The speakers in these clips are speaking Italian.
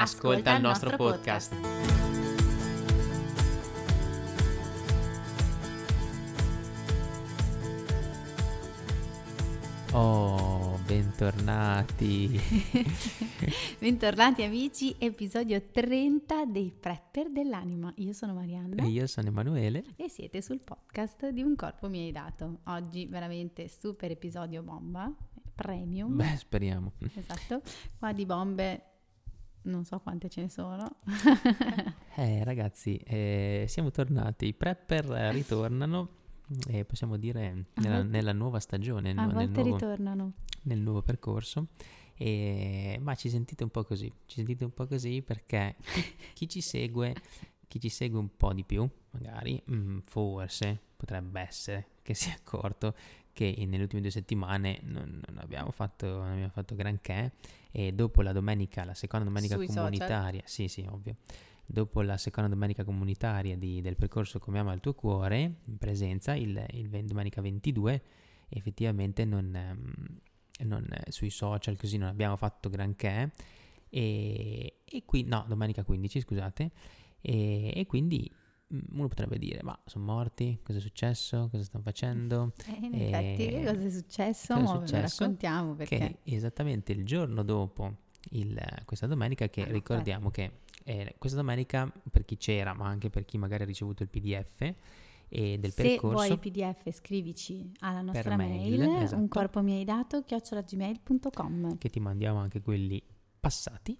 Ascolta, il nostro, podcast. Oh, bentornati. Bentornati amici, episodio 30 dei Prepper dell'anima. Io sono Marianna. E io sono Emanuele. E siete sul podcast di Un corpo mi hai dato. Oggi veramente super episodio bomba, premium. Beh, speriamo. Esatto. Qua di bombe non so quante ce ne sono. eh ragazzi, eh, siamo tornati. I prepper ritornano e possiamo dire nella, nella nuova stagione, a no, volte nel, nuovo, ritornano. nel nuovo percorso. E, ma ci sentite un po' così, ci sentite un po' così perché chi, chi ci segue, chi ci segue un po' di più, magari, mm, forse potrebbe essere che si è accorto che nelle ultime due settimane non, non, abbiamo, fatto, non abbiamo fatto granché e dopo la domenica, la seconda domenica Sui comunitaria, sì sì ovvio, dopo la seconda domenica comunitaria di, del percorso Come ama il tuo cuore, in presenza, il, il domenica 22, effettivamente non, ehm, non, sui social così non abbiamo fatto granché. E, e qui, no, domenica 15, scusate. E, e quindi uno potrebbe dire, ma sono morti? Cosa è successo? Cosa stanno facendo? Eh, in effetti, E- cosa è successo? cosa è successo? raccontiamo perché... Che esattamente il giorno dopo il- questa domenica, che Ah, ricordiamo che eh, questa domenica, per chi c'era, ma anche per chi magari ha ricevuto il PDF e del Se percorso, vuoi il PDF scrivici alla nostra mail, mail, esatto. un corpo mi hai dato chiocciolagmail.com che ti mandiamo anche quelli passati.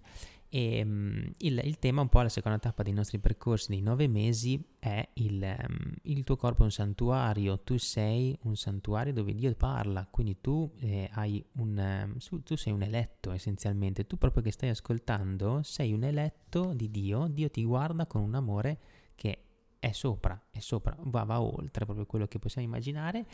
E mm, il, il tema, un po' la seconda tappa dei nostri percorsi dei nove mesi, è il, ehm, il tuo corpo è un santuario, tu sei un santuario dove Dio parla, quindi tu eh, hai un, su- tu sei un eletto essenzialmente, tu proprio che stai ascoltando sei un eletto di Dio, Dio ti guarda con un amore che è sopra, è sopra, va, va oltre proprio quello che possiamo immaginare.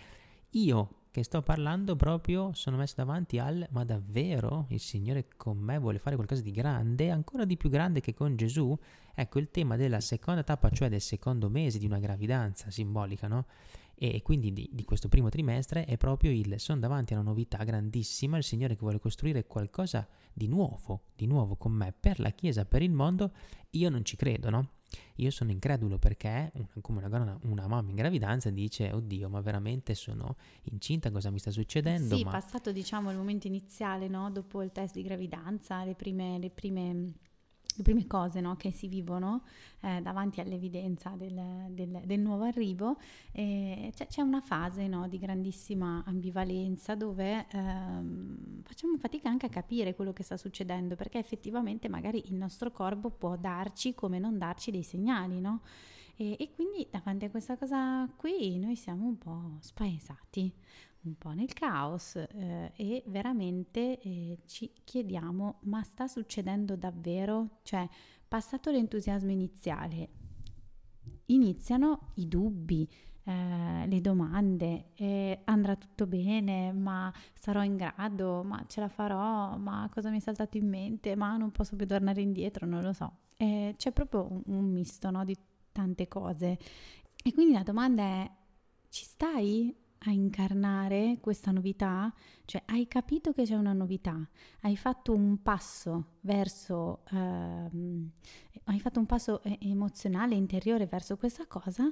Io che sto parlando proprio sono messo davanti al ma davvero il Signore con me vuole fare qualcosa di grande, ancora di più grande che con Gesù? Ecco il tema della seconda tappa, cioè del secondo mese di una gravidanza simbolica, no? E quindi di, di questo primo trimestre è proprio il sono davanti a una novità grandissima, il Signore che vuole costruire qualcosa di nuovo, di nuovo con me per la Chiesa, per il mondo. Io non ci credo, no? Io sono incredulo perché, come una, donna- una mamma in gravidanza dice, oddio, ma veramente sono incinta, cosa mi sta succedendo? Sì, ma passato diciamo il momento iniziale, no? dopo il test di gravidanza, le prime, le prime, le prime cose no? che si vivono eh, davanti all'evidenza del, del- del nuovo arrivo, eh, c'è, c'è una fase no? di grandissima ambivalenza dove ehm, facciamo fatica anche a capire quello che sta succedendo, perché effettivamente magari il nostro corpo può darci come non darci dei segnali, no? E, e quindi davanti a questa cosa qui noi siamo un po' spaesati, un po' nel caos eh, e veramente eh, ci chiediamo ma sta succedendo davvero? Cioè, passato l'entusiasmo iniziale, iniziano i dubbi, eh, le domande, eh, andrà tutto bene, ma sarò in grado, ma ce la farò, ma cosa mi è saltato in mente, ma non posso più tornare indietro, non lo so. Eh, c'è proprio un, un misto no, di tante cose. E quindi la domanda è, ci stai a incarnare questa novità? Cioè, hai capito che c'è una novità? Hai fatto un passo verso, ehm, hai fatto un passo eh, emozionale, interiore verso questa cosa,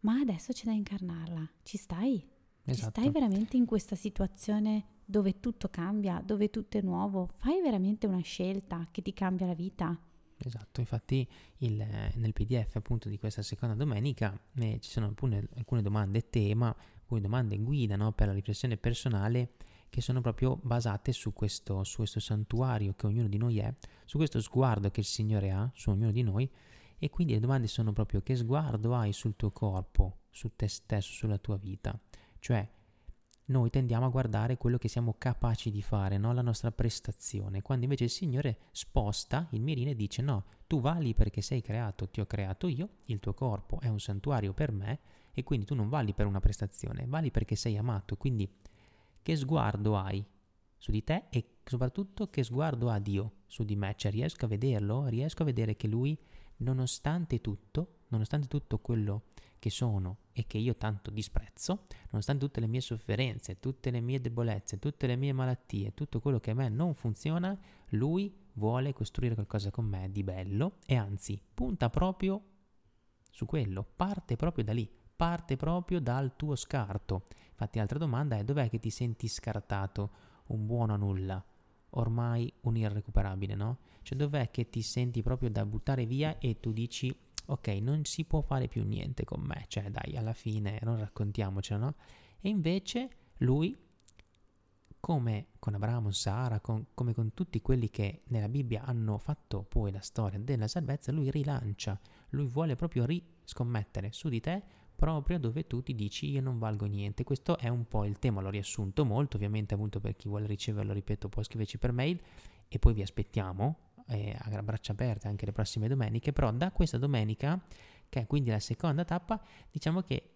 ma adesso c'è da incarnarla. Ci stai? Ci esatto. stai veramente in questa situazione dove tutto cambia, dove tutto è nuovo? Fai veramente una scelta che ti cambia la vita? Esatto, infatti il- nel PDF appunto di questa seconda domenica eh, ci sono alcune, alcune domande tema, alcune domande guida no, per la riflessione personale che sono proprio basate su questo, su questo santuario che ognuno di noi è, su questo sguardo che il Signore ha su ognuno di noi e quindi le domande sono proprio che sguardo hai sul tuo corpo, su te stesso, sulla tua vita, cioè noi tendiamo a guardare quello che siamo capaci di fare, no? la nostra prestazione, quando invece il Signore sposta il mirino e dice no, tu vali perché sei creato, ti ho creato io, il tuo corpo è un santuario per me e quindi tu non vali per una prestazione, vali perché sei amato, quindi che sguardo hai su di te e soprattutto che sguardo ha Dio su di me, cioè riesco a vederlo, riesco a vedere che Lui, nonostante tutto, nonostante tutto quello che sono e che io tanto disprezzo, nonostante tutte le mie sofferenze, tutte le mie debolezze, tutte le mie malattie, tutto quello che a me non funziona, lui vuole costruire qualcosa con me di bello e anzi punta proprio su quello, parte proprio da lì, parte proprio dal tuo scarto. Infatti l'altra domanda è dov'è che ti senti scartato, un buono a nulla, ormai un irrecuperabile, no? Cioè dov'è che ti senti proprio da buttare via e tu dici ok, non si può fare più niente con me, cioè dai, alla fine non raccontiamocelo, no? E invece lui, come con Abramo, Sara, con, come con tutti quelli che nella Bibbia hanno fatto poi la storia della salvezza, lui rilancia, lui vuole proprio riscommettere su di te proprio dove tu ti dici io non valgo niente. Questo è un po' il tema, l'ho riassunto molto, ovviamente appunto per chi vuole riceverlo, ripeto, può scriverci per mail e poi vi aspettiamo eh, a braccia aperte anche le prossime domeniche, però da questa domenica, che è quindi la seconda tappa, diciamo che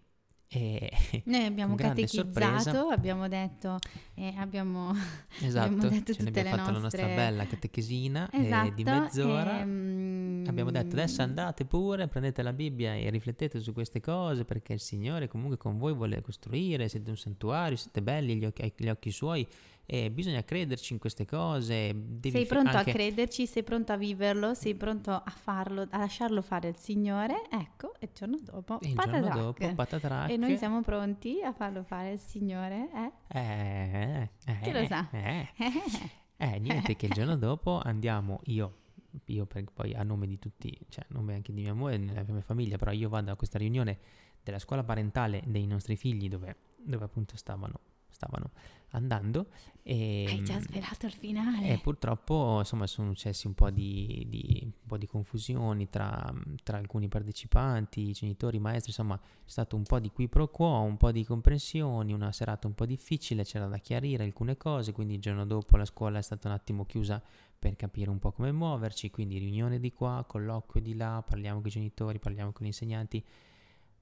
e Noi abbiamo catechizzato, abbiamo detto, eh, abbiamo, esatto, abbiamo detto ne abbiamo fatto nostre... la nostra bella catechesina esatto, eh, di esatto, mezz'ora. Ehm... Abbiamo detto adesso andate pure, prendete la Bibbia e riflettete su queste cose perché il Signore comunque con voi vuole costruire, siete un santuario, siete belli agli occhi, agli occhi suoi e bisogna crederci in queste cose. Devi sei pronto anche... a crederci, sei pronto a viverlo, sei pronto a farlo, a lasciarlo fare il Signore, ecco, e il giorno dopo, il giorno dopo patatrac. E noi siamo pronti a farlo fare il Signore, eh? Eh, eh, Chi lo sa? Eh, eh, niente, che il giorno dopo andiamo, io io poi a nome di tutti, cioè a nome anche di mia moglie e della mia famiglia, però io vado a questa riunione della scuola parentale dei nostri figli dove, dove appunto stavano stavano andando. E, Hai già svelato il finale. E purtroppo insomma sono successi un po' di, di, un po di confusioni tra, tra, alcuni partecipanti, genitori, maestri, insomma c'è stato un po' di qui pro quo, un po' di comprensioni, una serata un po' difficile, c'era da chiarire alcune cose, quindi il giorno dopo la scuola è stata un attimo chiusa per capire un po' come muoverci, quindi riunione di qua, colloquio di là, parliamo con i genitori, parliamo con gli insegnanti.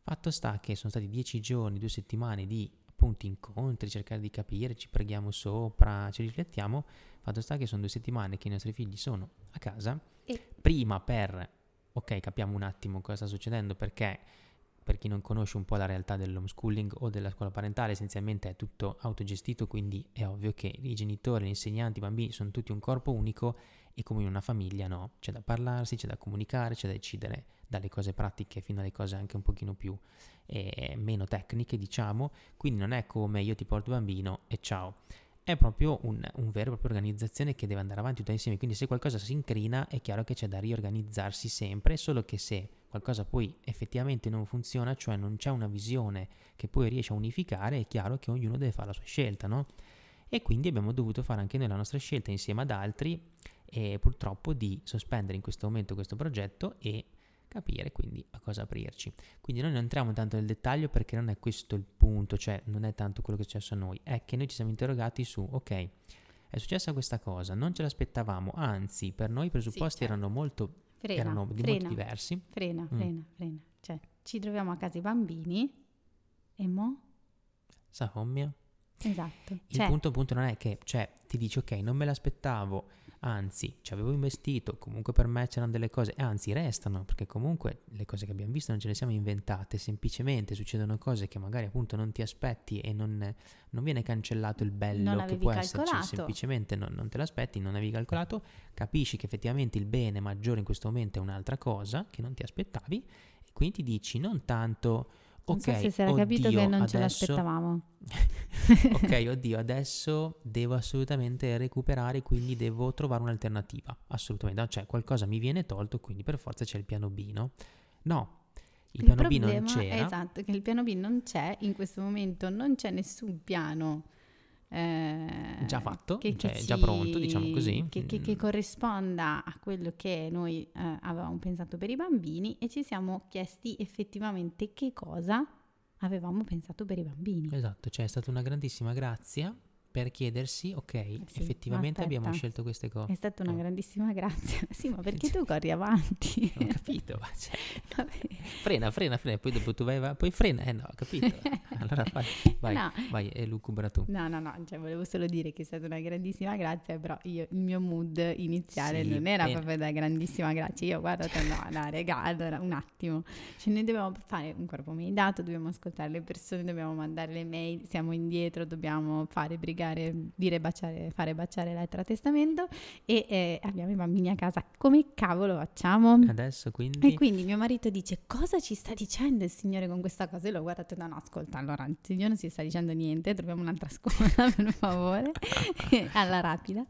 Fatto sta che sono stati dieci giorni, due settimane di appunto incontri, cercare di capire, ci preghiamo sopra, ci riflettiamo. Fatto sta che sono due settimane che i nostri figli sono a casa, e... prima per, ok, capiamo un attimo cosa sta succedendo perché per chi non conosce un po' la realtà dell'homeschooling o della scuola parentale, essenzialmente è tutto autogestito, quindi è ovvio che i genitori, gli insegnanti, i bambini sono tutti un corpo unico e come in una famiglia no, c'è da parlarsi, c'è da comunicare, c'è da decidere dalle cose pratiche fino alle cose anche un pochino più eh, meno tecniche, diciamo, quindi non è come io ti porto il bambino e ciao. È proprio un, un vero e proprio organizzazione che deve andare avanti tutta insieme, quindi se qualcosa si incrina è chiaro che c'è da riorganizzarsi sempre, solo che se qualcosa poi effettivamente non funziona, cioè non c'è una visione che poi riesce a unificare, è chiaro che ognuno deve fare la sua scelta, no? E quindi abbiamo dovuto fare anche noi la nostra scelta insieme ad altri e purtroppo di sospendere in questo momento questo progetto e capire quindi a cosa aprirci. Quindi noi non entriamo tanto nel dettaglio perché non è questo il punto, cioè non è tanto quello che è successo a noi, è che noi ci siamo interrogati su, ok, è successa questa cosa, non ce l'aspettavamo, anzi per noi i presupposti sì, certo. erano molto frena, erano di frena, molto diversi. Frena, mm. frena, frena. Cioè, ci troviamo a casa i bambini e mo? Sa fommia. Esatto. Il cioè, punto appunto non è che, cioè, ti dici ok, non me l'aspettavo, anzi ci avevo investito, comunque per me c'erano delle cose, e anzi restano, perché comunque le cose che abbiamo visto non ce le siamo inventate, semplicemente succedono cose che magari appunto non ti aspetti e non, non viene cancellato il bello che può calcolato. esserci, semplicemente non, non te l'aspetti, non avevi calcolato, capisci che effettivamente il bene maggiore in questo momento è un'altra cosa che non ti aspettavi e quindi ti dici non tanto non so se si era capito che non adesso... ce l'aspettavamo. ok, oddio, adesso devo assolutamente recuperare, quindi devo trovare un'alternativa. Assolutamente, cioè qualcosa mi viene tolto, quindi per forza c'è il piano B, no? No, il, il piano B non c'era. Esatto, che il piano B non c'è, in questo momento non c'è nessun piano eh, già fatto, che, cioè che già pronto, diciamo così. Che, che, che, corrisponda a quello che noi eh, avevamo pensato per i bambini e ci siamo chiesti effettivamente che cosa avevamo pensato per i bambini. Esatto, cioè è stata una grandissima grazia per chiedersi, ok, Eh sì, effettivamente abbiamo scelto queste cose. È stata una Oh. grandissima grazia. Sì, ma perché tu corri avanti? Ho capito, cioè, frena, frena, frena, poi dopo tu vai, vai poi frena, eh no, ho capito. Allora fai, vai, No. vai, e lucubra tu. No, no, no, cioè volevo solo dire che è stata una grandissima grazia, però io, il mio mood iniziale Sì, non era bene. proprio da grandissima grazia. Io guardate, no, no, regà, allora un attimo, cioè noi dobbiamo fare un corpo meditato, dobbiamo ascoltare le persone, dobbiamo mandare le mail, siamo indietro, dobbiamo fare brigare, dire baciare, fare baciare a testamento e eh, abbiamo i bambini a casa. Come cavolo facciamo? Adesso quindi... E quindi mio marito dice: Cosa ci sta dicendo il Signore con questa cosa? E l'ho guardato, no, no, ascolta, allora il Signore non si sta dicendo niente, troviamo un'altra scuola per favore, alla rapida.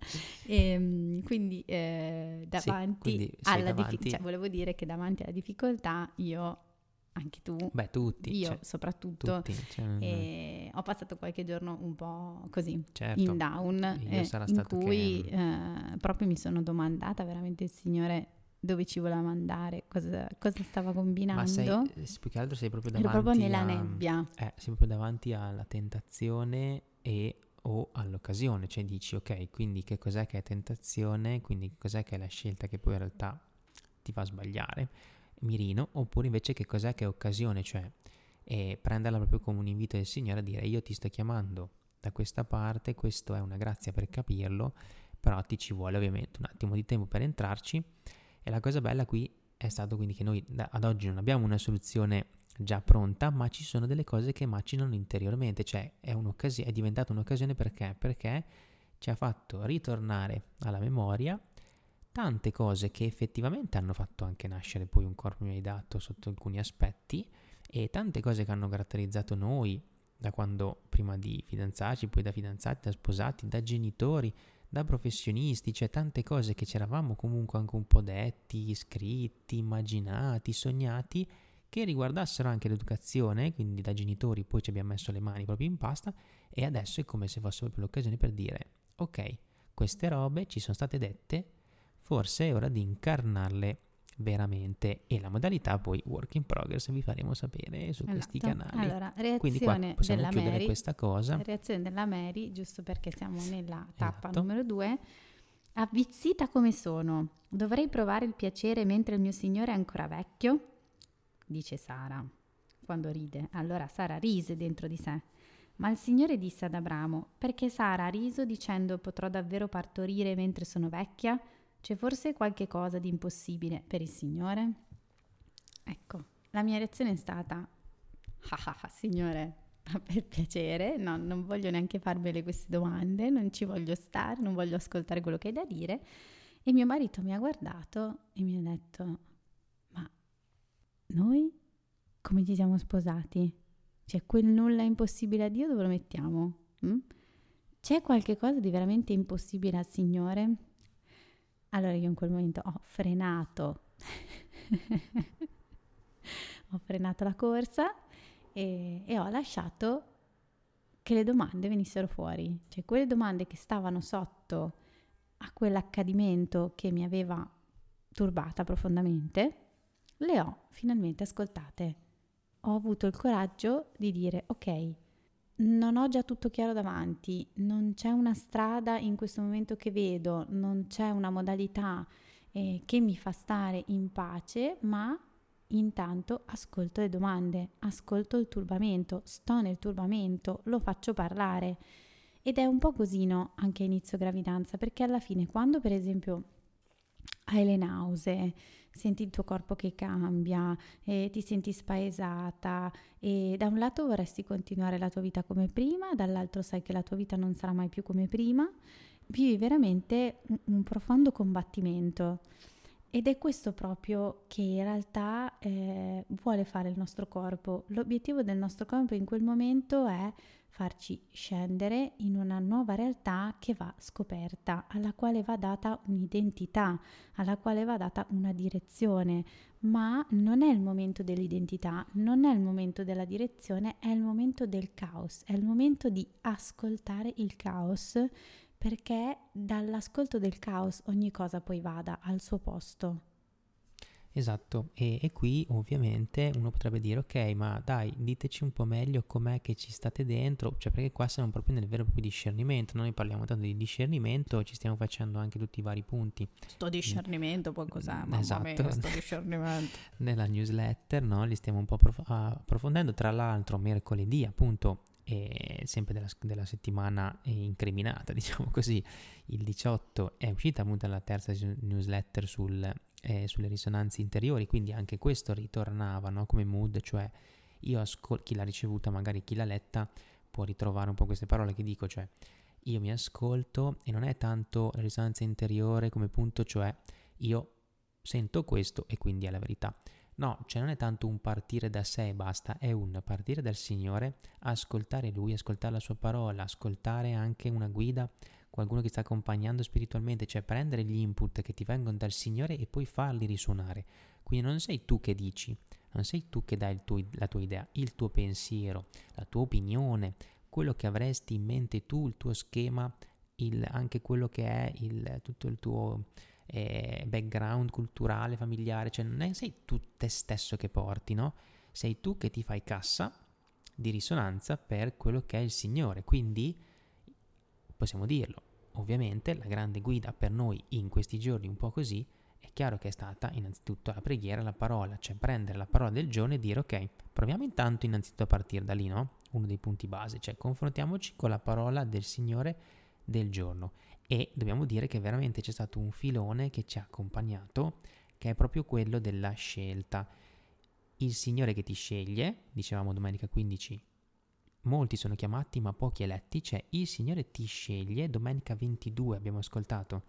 E, quindi eh, davanti quindi sei alla difficoltà, cioè, volevo dire che davanti alla difficoltà io, anche tu, Beh, tutti, io cioè, soprattutto, tutti, cioè, eh, ho passato qualche giorno un po' così certo. in down eh, in cui che- eh, proprio mi sono domandata veramente il Signore dove ci voleva mandare, cosa, cosa stava combinando. Ma sei, eh, più che altro sei proprio Ero davanti proprio nella a- nebbia. Eh, sei proprio davanti alla tentazione e o all'occasione, cioè dici ok, quindi che cos'è che è tentazione, quindi cos'è che è la scelta che poi in realtà ti fa sbagliare, mirino, oppure invece che cos'è che è occasione, cioè eh, prenderla proprio come un invito del Signore a dire io ti sto chiamando da questa parte, questo è una grazia per capirlo, però ti ci vuole ovviamente un attimo di tempo per entrarci e la cosa bella qui è stato quindi che noi ad oggi non abbiamo una soluzione già pronta, ma ci sono delle cose che macinano interiormente, cioè è, è diventata un'occasione perché? Perché ci ha fatto ritornare alla memoria tante cose che effettivamente hanno fatto anche nascere poi un corpo dato sotto alcuni aspetti e tante cose che hanno caratterizzato noi da quando prima di fidanzarci, poi da fidanzati, da sposati, da genitori, da professionisti, cioè tante cose che ci eravamo comunque anche un po' detti, scritti, immaginati, sognati, che riguardassero anche l'educazione, quindi da genitori poi ci abbiamo messo le mani proprio in pasta e adesso è come se fosse proprio l'occasione per dire ok, queste robe ci sono state dette, forse è ora di incarnarle veramente e la modalità poi work in progress vi faremo sapere su questi Esatto. canali. Allora, Quindi qua reazione possiamo chiudere Mary, questa cosa. reazione della Mary, giusto perché siamo nella tappa Esatto. numero due. Avvizzita come sono, dovrei provare il piacere mentre il mio signore è ancora vecchio? Dice Sara, quando ride. Allora Sara rise dentro di sé. Ma il Signore disse ad Abramo, perché Sara ha riso dicendo potrò davvero partorire mentre sono vecchia? C'è forse qualche cosa di impossibile per il Signore? Ecco, la mia reazione è stata, ah ah ah, Signore, ma per piacere, no, non voglio neanche farvele queste domande, non ci voglio stare, non voglio ascoltare quello che hai da dire. E mio marito mi ha guardato e mi ha detto, ma noi come ci siamo sposati? Cioè, quel nulla impossibile a Dio dove lo mettiamo? Mm? C'è qualche cosa di veramente impossibile al Signore? Allora io in quel momento ho frenato, ho frenato la corsa e, e ho lasciato che le domande venissero fuori, cioè quelle domande che stavano sotto a quell'accadimento che mi aveva turbata profondamente, le ho finalmente ascoltate. Ho avuto il coraggio di dire ok, non ho già tutto chiaro davanti, non c'è una strada in questo momento che vedo, non c'è una modalità eh, che mi fa stare in pace, ma intanto ascolto le domande, ascolto il turbamento, sto nel turbamento, lo faccio parlare. Ed è un po' così, no? Anche inizio gravidanza, perché alla fine quando per esempio hai le nausee, senti il tuo corpo che cambia, e ti senti spaesata e da un lato vorresti continuare la tua vita come prima, dall'altro sai che la tua vita non sarà mai più come prima, vivi veramente un, un profondo combattimento. Ed è questo proprio che in realtà eh, vuole fare il nostro corpo. L'obiettivo del nostro corpo in quel momento è farci scendere in una nuova realtà che va scoperta, alla quale va data un'identità, alla quale va data una direzione, ma non è il momento dell'identità, non è il momento della direzione, è il momento del caos, è il momento di ascoltare il caos perché dall'ascolto del caos ogni cosa poi vada al suo posto. Esatto, e, e, qui ovviamente uno potrebbe dire ok, ma dai, diteci un po' meglio com'è che ci state dentro, cioè perché qua siamo proprio nel vero e proprio discernimento, noi parliamo tanto di discernimento, ci stiamo facendo anche tutti i vari punti. Sto discernimento poi cos'è? Mamma esatto. mia, sto discernimento. Nella newsletter, no, li stiamo un po' approf- approfondendo, tra l'altro mercoledì appunto e sempre della, della, settimana incriminata, diciamo così, il 18 è uscita appunto la terza newsletter sul eh, sulle risonanze interiori, quindi anche questo ritornava no? come mood, cioè io ascolto, chi l'ha ricevuta, magari chi l'ha letta, può ritrovare un po' queste parole che dico, cioè io mi ascolto e non è tanto la risonanza interiore come punto, cioè io sento questo e quindi è la verità. No, cioè non è tanto un partire da sé e basta, è un partire dal Signore, ascoltare Lui, ascoltare la Sua parola, ascoltare anche una guida qualcuno che sta accompagnando spiritualmente, cioè prendere gli input che ti vengono dal Signore e poi farli risuonare. Quindi non sei tu che dici, non sei tu che dai tuo, la tua idea, il tuo pensiero, la tua opinione, quello che avresti in mente tu, il tuo schema, il, anche quello che è il, tutto il tuo eh, background culturale, familiare, cioè non è, sei tu te stesso che porti, no? Sei tu che ti fai cassa di risonanza per quello che è il Signore. Quindi possiamo dirlo. Ovviamente la grande guida per noi in questi giorni un po' così è chiaro che è stata innanzitutto la preghiera, la parola, cioè prendere la parola del giorno e dire ok, proviamo intanto innanzitutto a partire da lì, no? Uno dei punti base, cioè confrontiamoci con la parola del Signore del giorno e dobbiamo dire che veramente c'è stato un filone che ci ha accompagnato che è proprio quello della scelta. Il Signore che ti sceglie, dicevamo domenica 15 Molti sono chiamati ma pochi eletti, cioè il Signore ti sceglie, domenica 22 abbiamo ascoltato,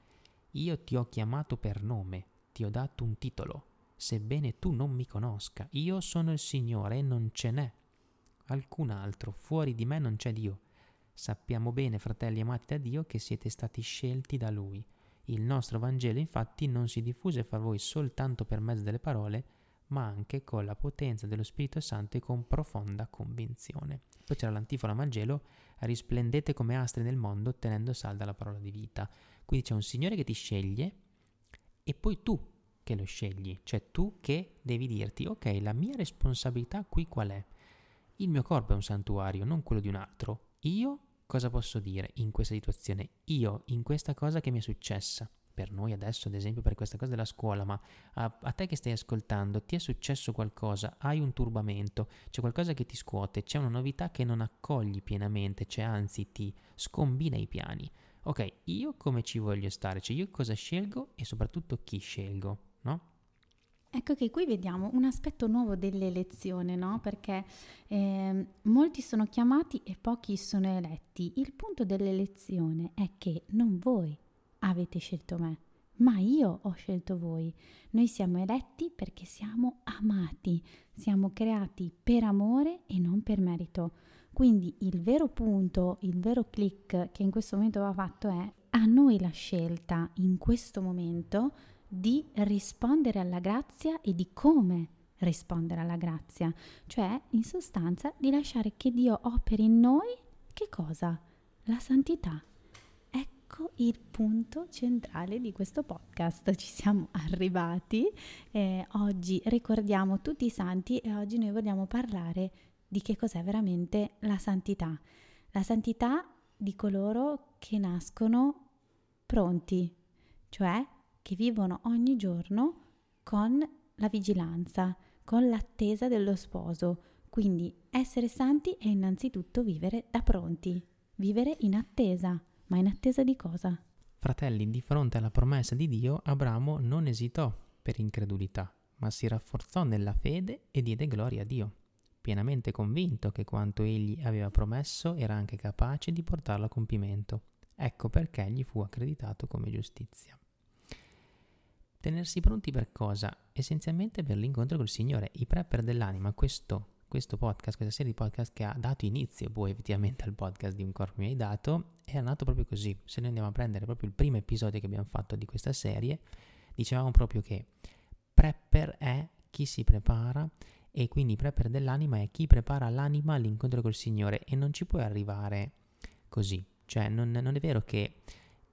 io ti ho chiamato per nome, ti ho dato un titolo, sebbene tu non mi conosca, io sono il Signore e non ce n'è alcun altro, fuori di me non c'è Dio. Sappiamo bene, fratelli amati da Dio, che siete stati scelti da Lui. Il nostro Vangelo infatti non si diffuse fra voi soltanto per mezzo delle parole, ma anche con la potenza dello Spirito Santo e con profonda convinzione. Poi c'era l'antifona Vangelo, risplendete come astri nel mondo tenendo salda la parola di vita. Quindi c'è un Signore che ti sceglie e poi tu che lo scegli, cioè tu che devi dirti, ok, la mia responsabilità qui qual è? Il mio corpo è un santuario, non quello di un altro. Io cosa posso dire in questa situazione? Io in questa cosa che mi è successa per noi adesso, ad esempio, per questa cosa della scuola, ma a, a, te che stai ascoltando, ti è successo qualcosa, hai un turbamento, c'è qualcosa che ti scuote, c'è una novità che non accogli pienamente, cioè anzi ti scombina i piani. Ok, io come ci voglio stare? Cioè io cosa scelgo e soprattutto chi scelgo, no? Ecco che qui vediamo un aspetto nuovo dell'elezione, no? Perché eh, molti sono chiamati e pochi sono eletti. Il punto dell'elezione è che non voi avete scelto me, ma io ho scelto voi. Noi siamo eletti perché siamo amati, siamo creati per amore e non per merito. Quindi il vero punto, il vero click che in questo momento va fatto è a noi la scelta in questo momento di rispondere alla grazia e di come rispondere alla grazia, cioè in sostanza di lasciare che Dio operi in noi che cosa? La santità ecco il punto centrale di questo podcast. Ci siamo arrivati. Eh, oggi ricordiamo tutti i santi e oggi noi vogliamo parlare di che cos'è veramente la santità. La santità di coloro che nascono pronti, cioè che vivono ogni giorno con la vigilanza, con l'attesa dello sposo. Quindi essere santi è innanzitutto vivere da pronti, vivere in attesa. Ma in attesa di cosa? Fratelli, di fronte alla promessa di Dio, Abramo non esitò per incredulità, ma si rafforzò nella fede e diede gloria a Dio, pienamente convinto che quanto egli aveva promesso era anche capace di portarlo a compimento. Ecco perché gli fu accreditato come giustizia. Tenersi pronti per cosa? Essenzialmente per l'incontro col Signore. I prepper dell'anima, questo questo podcast, questa serie di podcast che ha dato inizio poi effettivamente al podcast di Un Corpo Mi Hai Dato, è nato proprio così. Se noi andiamo a prendere proprio il primo episodio che abbiamo fatto di questa serie, dicevamo proprio che prepper è chi si prepara e quindi prepper dell'anima è chi prepara l'anima all'incontro col Signore e non ci puoi arrivare così. Cioè non, non è vero che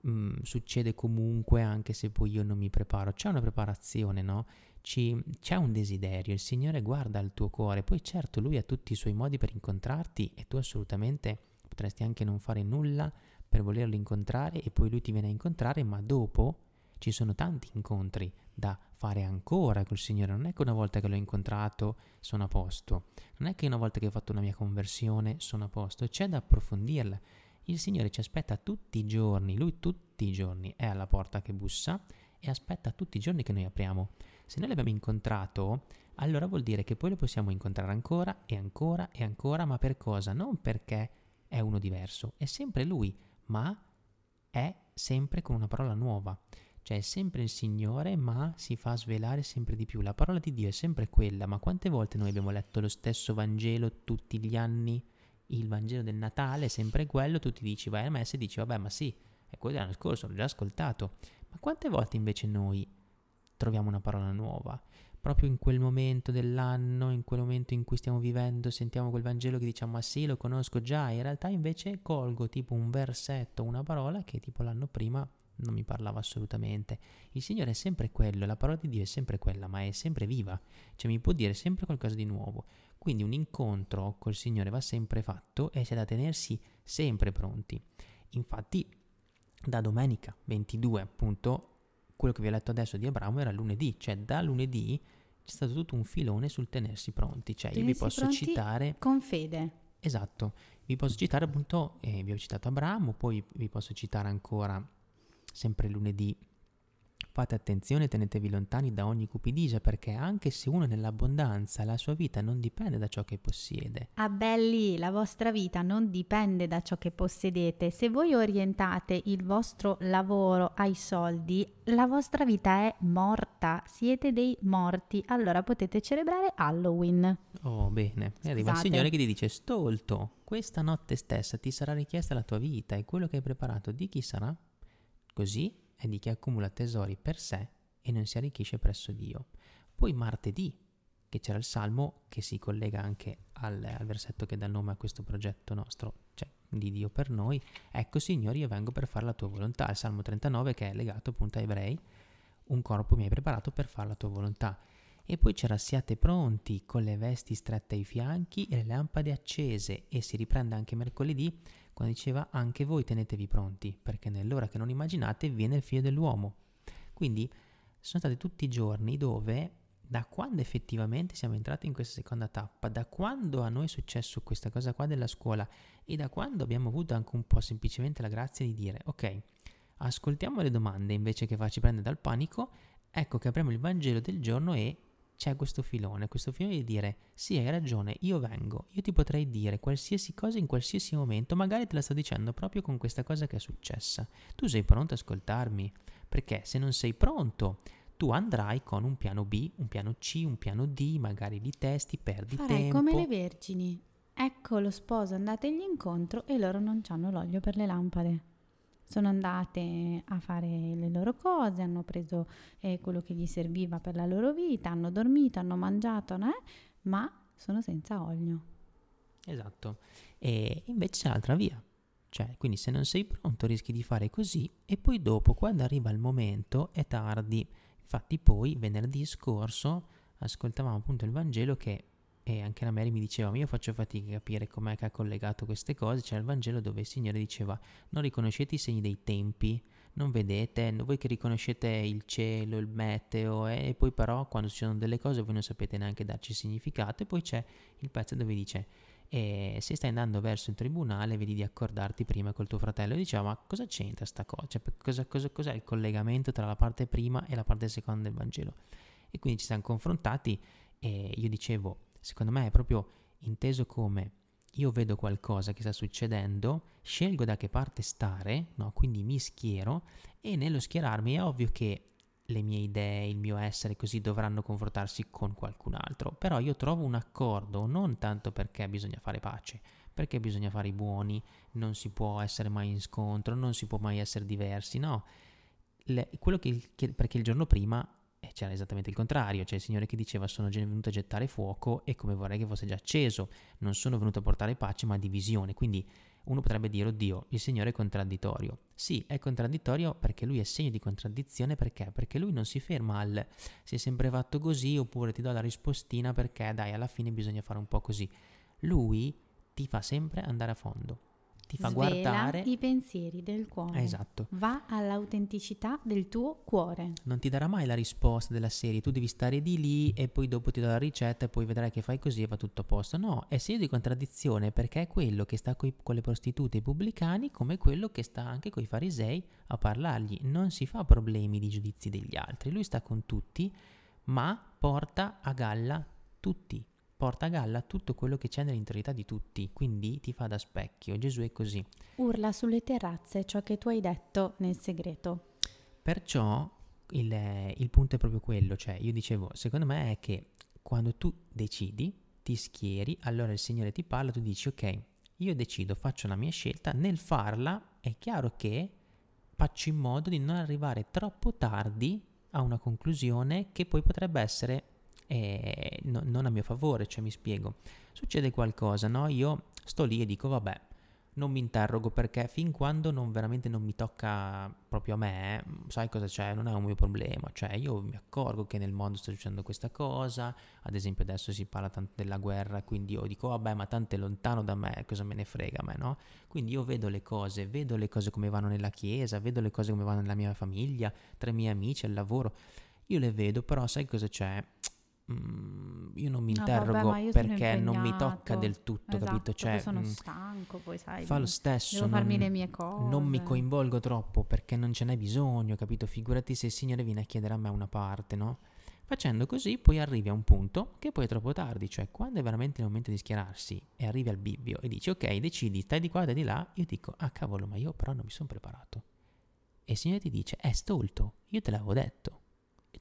mh, mm, succede comunque anche se poi io non mi preparo, c'è una preparazione, no? Ci, c'è un desiderio, il Signore guarda il tuo cuore, poi certo Lui ha tutti i suoi modi per incontrarti e tu assolutamente potresti anche non fare nulla per volerlo incontrare e poi Lui ti viene a incontrare, ma dopo ci sono tanti incontri da fare ancora col Signore. Non è che una volta che l'ho incontrato sono a posto, non è che una volta che ho fatto una mia conversione sono a posto, c'è da approfondirla. Il Signore ci aspetta tutti i giorni, Lui tutti i giorni è alla porta che bussa e aspetta tutti i giorni che noi apriamo. Se noi l'abbiamo incontrato, allora vuol dire che poi lo possiamo incontrare ancora e ancora e ancora, ma per cosa? Non perché è uno diverso, è sempre Lui, ma è sempre con una parola nuova. Cioè è sempre il Signore, ma si fa svelare sempre di più. La parola di Dio è sempre quella, ma quante volte noi abbiamo letto lo stesso Vangelo tutti gli anni? Il Vangelo del Natale è sempre quello, tu ti dici vai a messa e dici vabbè ma sì, è quello dell'anno scorso, l'ho già ascoltato. Ma quante volte invece noi troviamo una parola nuova? Proprio in quel momento dell'anno, in quel momento in cui stiamo vivendo, sentiamo quel Vangelo che diciamo ah sì, lo conosco già, in realtà invece colgo tipo un versetto, una parola che tipo l'anno prima non mi parlava assolutamente. Il Signore è sempre quello, la parola di Dio è sempre quella, ma è sempre viva, cioè mi può dire sempre qualcosa di nuovo. Quindi un incontro col Signore va sempre fatto e c'è da tenersi sempre pronti. Infatti, da domenica 22, appunto, quello che vi ho letto adesso di Abramo era lunedì, cioè da lunedì c'è stato tutto un filone sul tenersi pronti, cioè tenersi io vi posso citare con fede. Esatto, vi posso citare appunto, eh, vi ho citato Abramo, poi vi posso citare ancora sempre lunedì. Fate attenzione, tenetevi lontani da ogni cupidigia, perché anche se uno è nell'abbondanza, la sua vita non dipende da ciò che possiede. Ah belli, la vostra vita non dipende da ciò che possedete. Se voi orientate il vostro lavoro ai soldi, la vostra vita è morta, siete dei morti, allora potete celebrare Halloween. Oh, bene. E arriva il Signore che ti dice, stolto, questa notte stessa ti sarà richiesta la tua vita e quello che hai preparato di chi sarà? Così è di chi accumula tesori per sé e non si arricchisce presso Dio. Poi martedì, che c'era il salmo che si collega anche al, al, versetto che dà nome a questo progetto nostro, cioè di Dio per noi. Ecco, Signore, io vengo per fare la tua volontà. Il salmo 39 che è legato appunto a ebrei, un corpo mi hai preparato per fare la tua volontà. E poi c'era siate pronti con le vesti strette ai fianchi e le lampade accese e si riprende anche mercoledì quando diceva anche voi tenetevi pronti, perché nell'ora che non immaginate viene il figlio dell'uomo. Quindi sono stati tutti i giorni dove, da quando effettivamente siamo entrati in questa seconda tappa, da quando a noi è successo questa cosa qua della scuola e da quando abbiamo avuto anche un po' semplicemente la grazia di dire, ok, ascoltiamo le domande invece che farci prendere dal panico, ecco che apriamo il Vangelo del giorno e c'è questo filone, questo filone di dire sì hai ragione, io vengo, io ti potrei dire qualsiasi cosa in qualsiasi momento, magari te la sto dicendo proprio con questa cosa che è successa. Tu sei pronto ad ascoltarmi? Perché se non sei pronto, tu andrai con un piano B, un piano C, un piano D, magari li testi, perdi Farai tempo. come le vergini. Ecco lo sposo, andategli incontro e loro non hanno l'olio per le lampade sono andate a fare le loro cose, hanno preso eh, quello che gli serviva per la loro vita, hanno dormito, hanno mangiato, eh, ma sono senza olio. Esatto, e invece c'è l'altra via, cioè quindi se non sei pronto rischi di fare così e poi dopo quando arriva il momento è tardi. Infatti poi venerdì scorso ascoltavamo appunto il Vangelo che e anche la Mary mi diceva, ma io faccio fatica a capire com'è che ha collegato queste cose. C'è il Vangelo dove il Signore diceva, non riconoscete i segni dei tempi, non vedete, voi che riconoscete il cielo, il meteo, eh, e poi però quando succedono delle cose voi non sapete neanche darci significato. E poi c'è il pezzo dove dice, e se stai andando verso il tribunale vedi di accordarti prima col tuo fratello e diceva ma cosa c'entra sta cosa cioè, cosa, cosa, cos'è il collegamento tra la parte prima e la parte seconda del Vangelo e quindi ci siamo confrontati e io dicevo secondo me è proprio inteso come io vedo qualcosa che sta succedendo, scelgo da che parte stare, no? quindi mi schiero e nello schierarmi è ovvio che le mie idee, il mio essere così dovranno confrontarsi con qualcun altro, però io trovo un accordo non tanto perché bisogna fare pace, perché bisogna fare i buoni, non si può essere mai in scontro, non si può mai essere diversi, no, Le, quello che, che, perché il giorno prima c'era esattamente il contrario, c'è il Signore che diceva sono venuto a gettare fuoco e come vorrei che fosse già acceso, non sono venuto a portare pace ma divisione, quindi uno potrebbe dire, oddio, il Signore è contraddittorio. Sì, è contraddittorio perché lui è segno di contraddizione, perché? Perché lui non si ferma al si è sempre fatto così oppure ti do la rispostina perché dai, alla fine bisogna fare un po' così. Lui ti fa sempre andare a fondo ti fa Svela guardare i pensieri del cuore. Esatto. Va all'autenticità del tuo cuore. Non ti darà mai la risposta della serie, tu devi stare di lì e poi dopo ti do la ricetta e poi vedrai che fai così e va tutto a posto. No, è segno di contraddizione perché è quello che sta coi, con le prostitute e i pubblicani come quello che sta anche con i farisei a parlargli. Non si fa problemi di giudizi degli altri, lui sta con tutti, ma porta a galla tutti porta a galla tutto quello che c'è nell'interiorità di tutti, quindi ti fa da specchio. Gesù è così. Urla sulle terrazze ciò che tu hai detto nel segreto. Perciò il, il punto è proprio quello, cioè io dicevo, secondo me è che quando tu decidi, ti schieri, allora il Signore ti parla, tu dici ok, io decido, faccio la mia scelta, nel farla è chiaro che faccio in modo di non arrivare troppo tardi a una conclusione che poi potrebbe essere e no, non a mio favore, cioè mi spiego. Succede qualcosa, no? Io sto lì e dico vabbè, non mi interrogo perché fin quando non veramente non mi tocca proprio a me, sai cosa c'è? Non è un mio problema, cioè io mi accorgo che nel mondo sta succedendo questa cosa, ad esempio adesso si parla tanto della guerra, quindi io dico vabbè ma tanto è lontano da me, cosa me ne frega a me, no? Quindi io vedo le cose, vedo le cose come vanno nella chiesa, vedo le cose come vanno nella mia famiglia, tra i miei amici, al lavoro, io le vedo, però sai cosa c'è? Mm, io non mi interrogo no, vabbè, perché non mi tocca del tutto, esatto, capito? Cioè, sono mh, stanco, poi sai. fa lo stesso. Devo non, farmi le mie cose. Non mi coinvolgo troppo perché non ce n'è bisogno, capito? Figurati se il Signore viene a chiedere a me una parte, no? Facendo così poi arrivi a un punto che poi è troppo tardi, cioè quando è veramente il momento di schierarsi e arrivi al bibbio e dici ok, decidi, stai di qua, stai di là, io dico ah cavolo, ma io però non mi sono preparato. E il Signore ti dice è stolto, io te l'avevo detto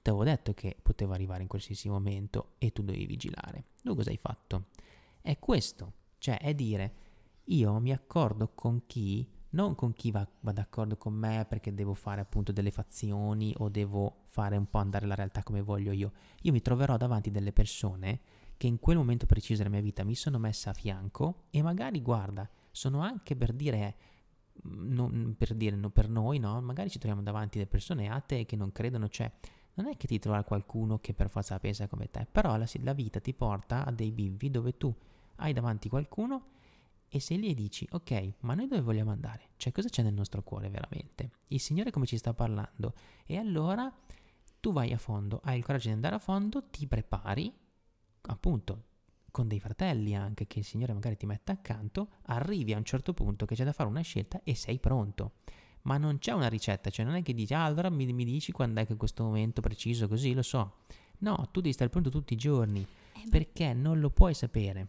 ti avevo detto che poteva arrivare in qualsiasi momento e tu dovevi vigilare. Tu cosa hai fatto? È questo, cioè è dire io mi accordo con chi, non con chi va, va d'accordo con me perché devo fare appunto delle fazioni o devo fare un po' andare la realtà come voglio io. Io mi troverò davanti delle persone che in quel momento preciso della mia vita mi sono messa a fianco e magari guarda, sono anche per dire non per dire no, per noi, no? Magari ci troviamo davanti delle persone atee che non credono, cioè non è che ti trovi qualcuno che per forza pensa come te, però la, la vita ti porta a dei bivvi dove tu hai davanti qualcuno e sei lì e dici, ok, ma noi dove vogliamo andare? Cioè, cosa c'è nel nostro cuore veramente? Il Signore come ci sta parlando? E allora tu vai a fondo, hai il coraggio di andare a fondo, ti prepari, appunto, con dei fratelli anche che il Signore magari ti mette accanto, arrivi a un certo punto che c'è da fare una scelta e sei pronto ma non c'è una ricetta, cioè non è che dici, ah, allora mi, mi dici quando è che questo momento preciso, così lo so. No, tu devi stare pronto tutti i giorni, eh, perché non lo puoi sapere.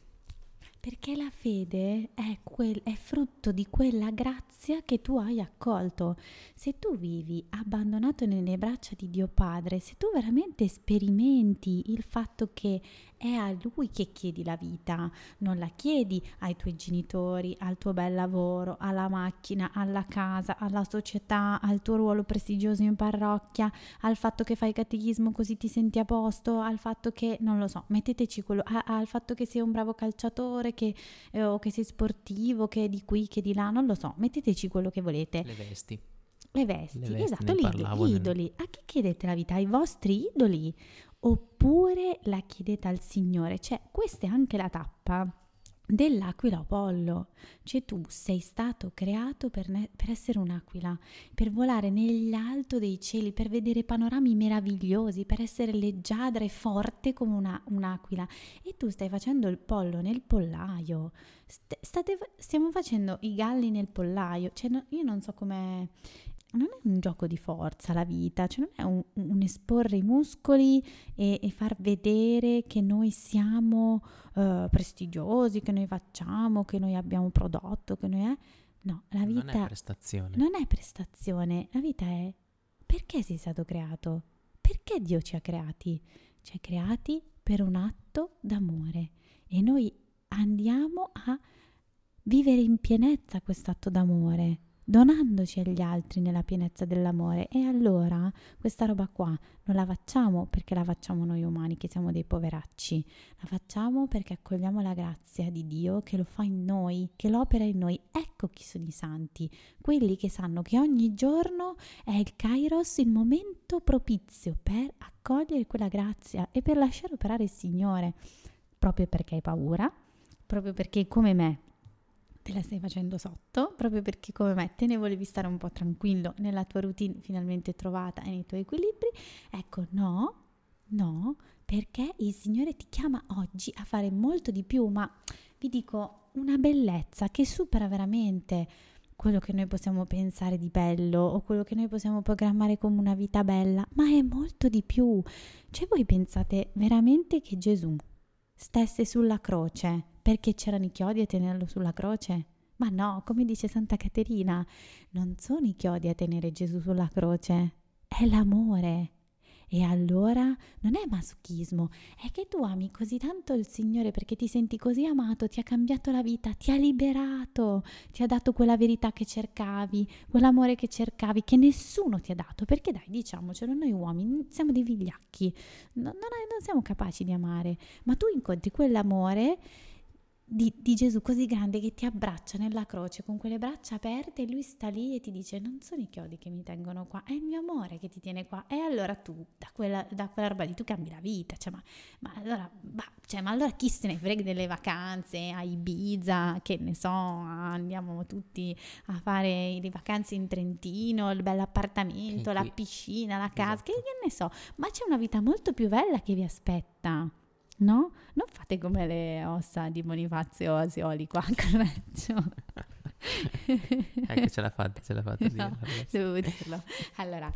Perché la fede è, quel, è, frutto di quella grazia che tu hai accolto. Se tu vivi abbandonato nelle braccia di Dio Padre, se tu veramente sperimenti il fatto che è a Lui che chiedi la vita, non la chiedi ai tuoi genitori, al tuo bel lavoro, alla macchina, alla casa, alla società, al tuo ruolo prestigioso in parrocchia, al fatto che fai catechismo così ti senti a posto, al fatto che, non lo so, metteteci quello, a, al fatto che sei un bravo calciatore, che, eh, o che sei sportivo, che è di qui, che di là, non lo so, metteteci quello che volete. Le vesti. Le vesti, Le vesti esatto, gli idoli. A chi chiedete la vita? Ai vostri idoli? Oppure la chiedete al Signore. Cioè, questa è anche la tappa dell'aquila Apollo, cioè tu sei stato creato per, ne- per, essere un'aquila, per volare nell'alto dei cieli, per vedere panorami meravigliosi, per essere leggiadra e forte come una, un'aquila. E tu stai facendo il pollo nel pollaio, St- state, stiamo facendo i galli nel pollaio, cioè no, io non so come non è un gioco di forza la vita, cioè non è un, un esporre i muscoli e, e, far vedere che noi siamo uh, prestigiosi, che noi facciamo, che noi abbiamo prodotto, che noi è... No, la vita... Non è prestazione. Non è prestazione, la vita è perché sei stato creato? Perché Dio ci ha creati? Ci ha creati per un atto d'amore e noi andiamo a vivere in pienezza questo atto d'amore donandoci agli altri nella pienezza dell'amore. E allora questa roba qua non la facciamo perché la facciamo noi umani, che siamo dei poveracci, la facciamo perché accogliamo la grazia di Dio che lo fa in noi, che lo opera in noi. Ecco chi sono i santi, quelli che sanno che ogni giorno è il Kairos, il momento propizio per accogliere quella grazia e per lasciare operare il Signore, proprio perché hai paura, proprio perché come me te la stai facendo sotto, proprio perché come me te ne volevi stare un po' tranquillo nella tua routine finalmente trovata e nei tuoi equilibri, ecco no, no, perché il Signore ti chiama oggi a fare molto di più, ma vi dico una bellezza che supera veramente quello che noi possiamo pensare di bello o quello che noi possiamo programmare come una vita bella, ma è molto di più. Cioè voi pensate veramente che Gesù stesse sulla croce perché c'erano i chiodi a tenerlo sulla croce? Ma no, come dice Santa Caterina, non sono i chiodi a tenere Gesù sulla croce, è l'amore. E allora non è masochismo, è che tu ami così tanto il Signore perché ti senti così amato, ti ha cambiato la vita, ti ha liberato, ti ha dato quella verità che cercavi, quell'amore che cercavi, che nessuno ti ha dato. Perché dai, diciamocelo, noi uomini siamo dei vigliacchi, non, non, non siamo capaci di amare, ma tu incontri quell'amore di, di, Gesù così grande che ti abbraccia nella croce con quelle braccia aperte e lui sta lì e ti dice non sono i chiodi che mi tengono qua, è il mio amore che ti tiene qua e allora tu da quella, da quella roba lì tu cambi la vita, cioè, ma, ma, allora, bah, cioè, ma allora chi se ne frega delle vacanze a Ibiza, che ne so, andiamo tutti a fare le vacanze in Trentino, il bell'appartamento, la piscina, la casa, esatto. che, che ne so, ma c'è una vita molto più bella che vi aspetta. No? Non fate come le ossa di Bonifazio Asioli qua a Correggio. ecco, ce l'ha fatta, ce l'ha fatta. No, devo dirlo. Allora,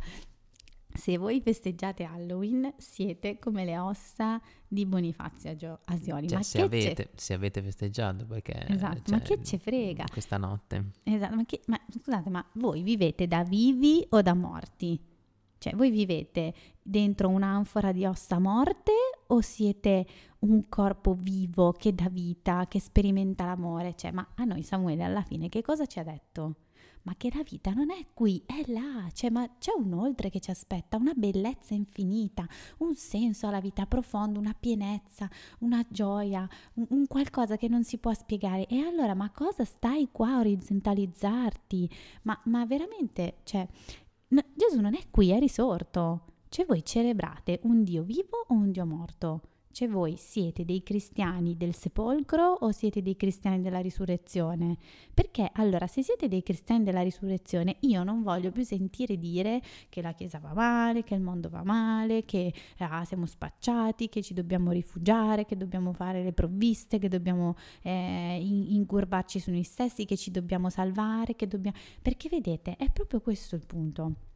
se voi festeggiate Halloween, siete come le ossa di Bonifazio Asioli. Cioè, ma se, avete, se, avete, festeggiato, perché... Esatto, cioè, ma che ce frega? Questa notte. Esatto, ma, che, ma scusate, ma voi vivete da vivi o da morti? Cioè, voi vivete dentro un'anfora di ossa morte o siete un corpo vivo che dà vita, che sperimenta l'amore? Cioè, ma a noi Samuele alla fine che cosa ci ha detto? Ma che la vita non è qui, è là, cioè, ma c'è un oltre che ci aspetta, una bellezza infinita, un senso alla vita profondo, una pienezza, una gioia, un, un qualcosa che non si può spiegare. E allora, ma cosa stai qua a orizzontalizzarti? Ma, ma veramente, cioè, No, Gesù non è qui, è risorto. Cioè voi celebrate un Dio vivo o un Dio morto? Cioè voi siete dei cristiani del sepolcro o siete dei cristiani della risurrezione? Perché allora se siete dei cristiani della risurrezione io non voglio più sentire dire che la Chiesa va male, che il mondo va male, che ah, siamo spacciati, che ci dobbiamo rifugiare, che dobbiamo fare le provviste, che dobbiamo eh, incurvarci su noi stessi, che ci dobbiamo salvare, che dobbiamo... Perché vedete, è proprio questo il punto.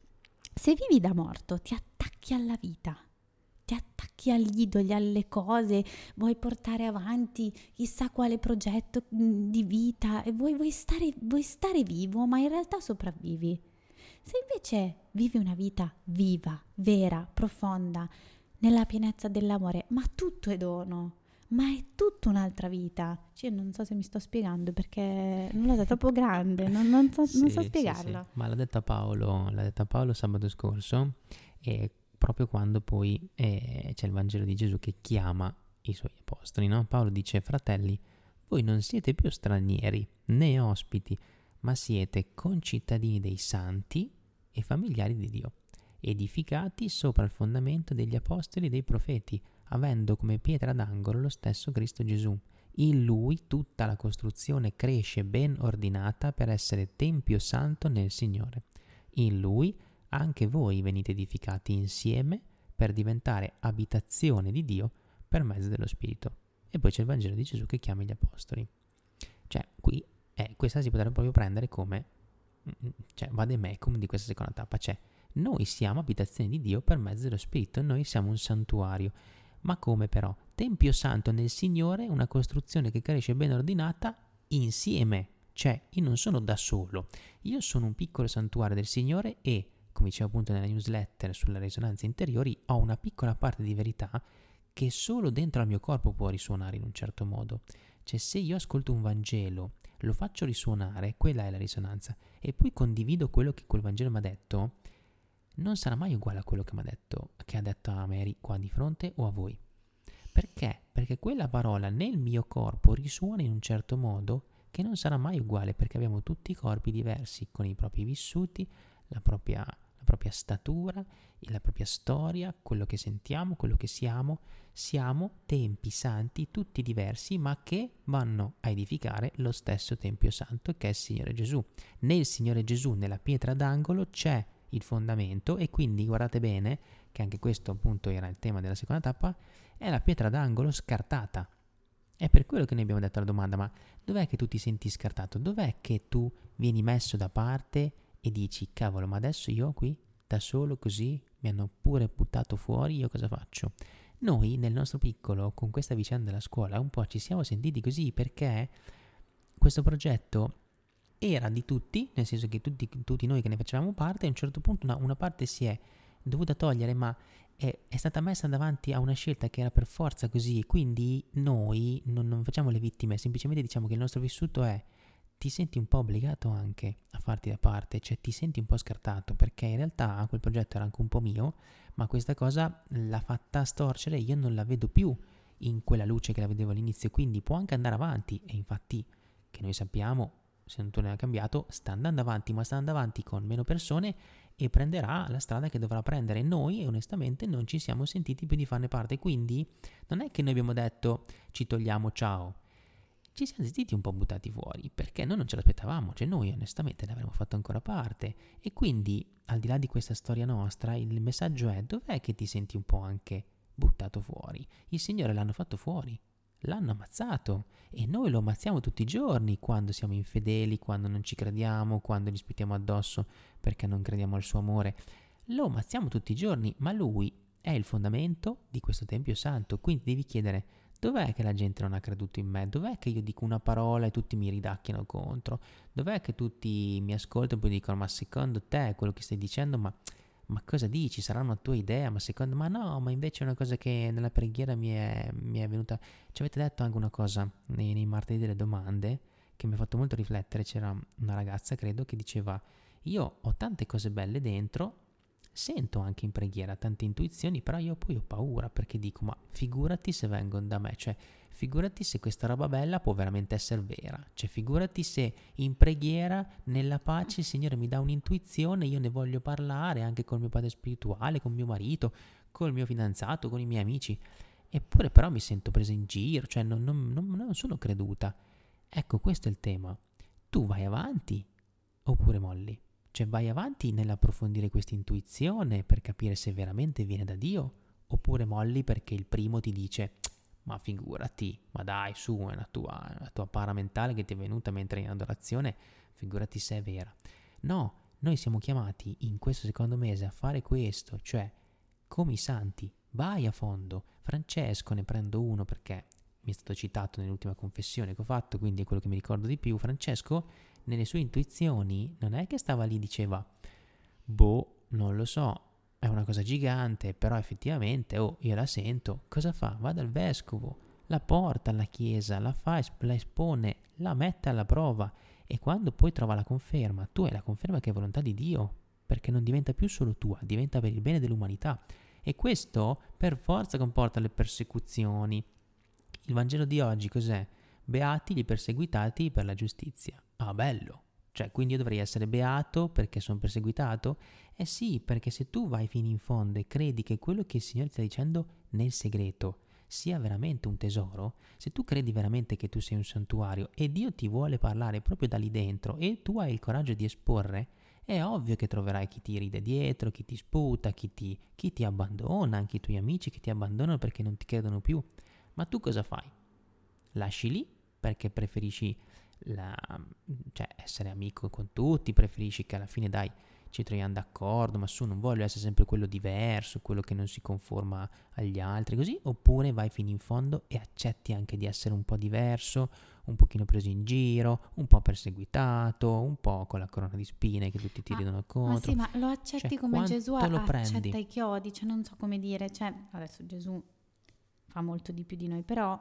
Se vivi da morto ti attacchi alla vita. Ti attacchi agli idoli, alle cose, vuoi portare avanti chissà quale progetto mm, di vita e vuoi, vuoi, stare, vuoi stare vivo, ma in realtà sopravvivi. Se invece vivi una vita viva, vera, profonda, nella pienezza dell'amore, ma tutto è dono, ma è tutta un'altra vita. Cioè, non so se mi sto spiegando perché non lo so, è troppo grande, non, non, so, sì, non so, spiegarlo. Sì, sì. Ma l'ha detta Paolo, l'ha detta Paolo sabato scorso e proprio quando poi eh, c'è il Vangelo di Gesù che chiama i suoi apostoli. No? Paolo dice, fratelli, voi non siete più stranieri né ospiti, ma siete concittadini dei santi e familiari di Dio, edificati sopra il fondamento degli apostoli e dei profeti, avendo come pietra d'angolo lo stesso Cristo Gesù. In lui tutta la costruzione cresce ben ordinata per essere tempio santo nel Signore. In lui anche voi venite edificati insieme per diventare abitazione di Dio per mezzo dello Spirito. E poi c'è il Vangelo di Gesù che chiama gli Apostoli. Cioè, qui, eh, questa si potrebbe proprio prendere come, mm, mm, cioè, vademecum di questa seconda tappa. Cioè, noi siamo abitazione di Dio per mezzo dello Spirito, noi siamo un santuario. Ma come però? Tempio santo nel Signore, una costruzione che cresce ben ordinata insieme. Cioè, io non sono da solo, io sono un piccolo santuario del Signore e come dicevo appunto nella newsletter sulle risonanze interiori, ho una piccola parte di verità che solo dentro al mio corpo può risuonare in un certo modo. Cioè se io ascolto un Vangelo, lo faccio risuonare, quella è la risonanza, e poi condivido quello che quel Vangelo mi ha detto, non sarà mai uguale a quello che, detto, che ha detto a Mary qua di fronte o a voi. Perché? Perché quella parola nel mio corpo risuona in un certo modo che non sarà mai uguale perché abbiamo tutti i corpi diversi con i propri vissuti, la propria, la propria statura, la propria storia, quello che sentiamo, quello che siamo. Siamo tempi santi tutti diversi ma che vanno a edificare lo stesso Tempio Santo che è il Signore Gesù. Nel Signore Gesù, nella pietra d'angolo, c'è il fondamento e quindi guardate bene che anche questo appunto era il tema della seconda tappa, è la pietra d'angolo scartata. È per quello che noi abbiamo detto la domanda, ma dov'è che tu ti senti scartato? Dov'è che tu vieni messo da parte e dici, cavolo, ma adesso io qui, da solo così, mi hanno pure buttato fuori, io cosa faccio? Noi nel nostro piccolo, con questa vicenda della scuola, un po' ci siamo sentiti così perché questo progetto era di tutti, nel senso che tutti, tutti noi che ne facevamo parte, a un certo punto una, una parte si è dovuta togliere, ma è, è, stata messa davanti a una scelta che era per forza così, quindi noi non, non, facciamo le vittime, semplicemente diciamo che il nostro vissuto è ti senti un po' obbligato anche a farti da parte, cioè ti senti un po' scartato, perché in realtà quel progetto era anche un po' mio, ma questa cosa l'ha fatta storcere, io non la vedo più in quella luce che la vedevo all'inizio, quindi può anche andare avanti, e infatti che noi sappiamo, se non torna cambiato, sta andando avanti, ma sta andando avanti con meno persone e prenderà la strada che dovrà prendere. Noi onestamente non ci siamo sentiti più di farne parte, quindi non è che noi abbiamo detto ci togliamo, ciao. Ci siamo sentiti un po' buttati fuori perché noi non ce l'aspettavamo, cioè noi onestamente ne avremmo fatto ancora parte e quindi al di là di questa storia nostra il messaggio è dov'è che ti senti un po' anche buttato fuori? Il Signore l'hanno fatto fuori, l'hanno ammazzato. E noi lo ammazziamo tutti i giorni quando siamo infedeli, quando non ci crediamo, quando gli sputiamo addosso perché non crediamo al suo amore. Lo ammazziamo tutti i giorni, ma lui è il fondamento di questo Tempio Santo, quindi devi chiedere dov'è che la gente non ha creduto in me, dov'è che io dico una parola e tutti mi ridacchiano contro, dov'è che tutti mi ascoltano e poi dicono ma secondo te quello che stai dicendo ma ma cosa dici? Sarà una tua idea? Ma secondo me no, ma invece è una cosa che nella preghiera mi è, mi è venuta. Ci avete detto anche una cosa nei, nei martedì delle domande che mi ha fatto molto riflettere. C'era una ragazza, credo, che diceva: Io ho tante cose belle dentro, sento anche in preghiera tante intuizioni, però io poi ho paura perché dico: Ma figurati se vengono da me, cioè figurati se questa roba bella può veramente essere vera, cioè figurati se in preghiera, nella pace, il Signore mi dà un'intuizione, io ne voglio parlare anche col mio padre spirituale, con mio marito, col mio fidanzato, con i miei amici, eppure però mi sento presa in giro, cioè non, non, non, non sono creduta. Ecco, questo è il tema. Tu vai avanti oppure molli? Cioè vai avanti nell'approfondire questa intuizione per capire se veramente viene da Dio oppure molli perché il primo ti dice ma figurati, ma dai, su, è una tua, una tua paramentale che ti è venuta mentre in adorazione, figurati se è vera. No, noi siamo chiamati in questo secondo mese a fare questo, cioè, come i santi, vai a fondo. Francesco, ne prendo uno perché mi è stato citato nell'ultima confessione che ho fatto, quindi è quello che mi ricordo di più. Francesco, nelle sue intuizioni, non è che stava lì e diceva, boh, non lo so, è una cosa gigante, però effettivamente, oh, io la sento, cosa fa? Va dal vescovo, la porta alla chiesa, la fa, la espone, la mette alla prova e quando poi trova la conferma, tu hai la conferma che è volontà di Dio, perché non diventa più solo tua, diventa per il bene dell'umanità. E questo per forza comporta le persecuzioni. Il Vangelo di oggi cos'è? Beati gli perseguitati per la giustizia. Ah, bello! Cioè, quindi io dovrei essere beato perché sono perseguitato? Eh sì, perché se tu vai fino in fondo e credi che quello che il Signore sta dicendo nel segreto sia veramente un tesoro, se tu credi veramente che tu sei un santuario e Dio ti vuole parlare proprio da lì dentro e tu hai il coraggio di esporre, è ovvio che troverai chi ti ride dietro, chi ti sputa, chi ti, chi ti abbandona, anche i tuoi amici che ti abbandonano perché non ti credono più. Ma tu cosa fai? Lasci lì perché preferisci la, cioè, essere amico con tutti, preferisci che alla fine dai ci troviamo d'accordo, ma su non voglio essere sempre quello diverso, quello che non si conforma agli altri, così, oppure vai fino in fondo e accetti anche di essere un po' diverso, un pochino preso in giro, un po' perseguitato, un po' con la corona di spine che tutti ti ma, ridono contro. Ma sì, ma lo accetti cioè, come Gesù accetta prendi? i chiodi, cioè non so come dire, cioè adesso Gesù fa molto di più di noi, però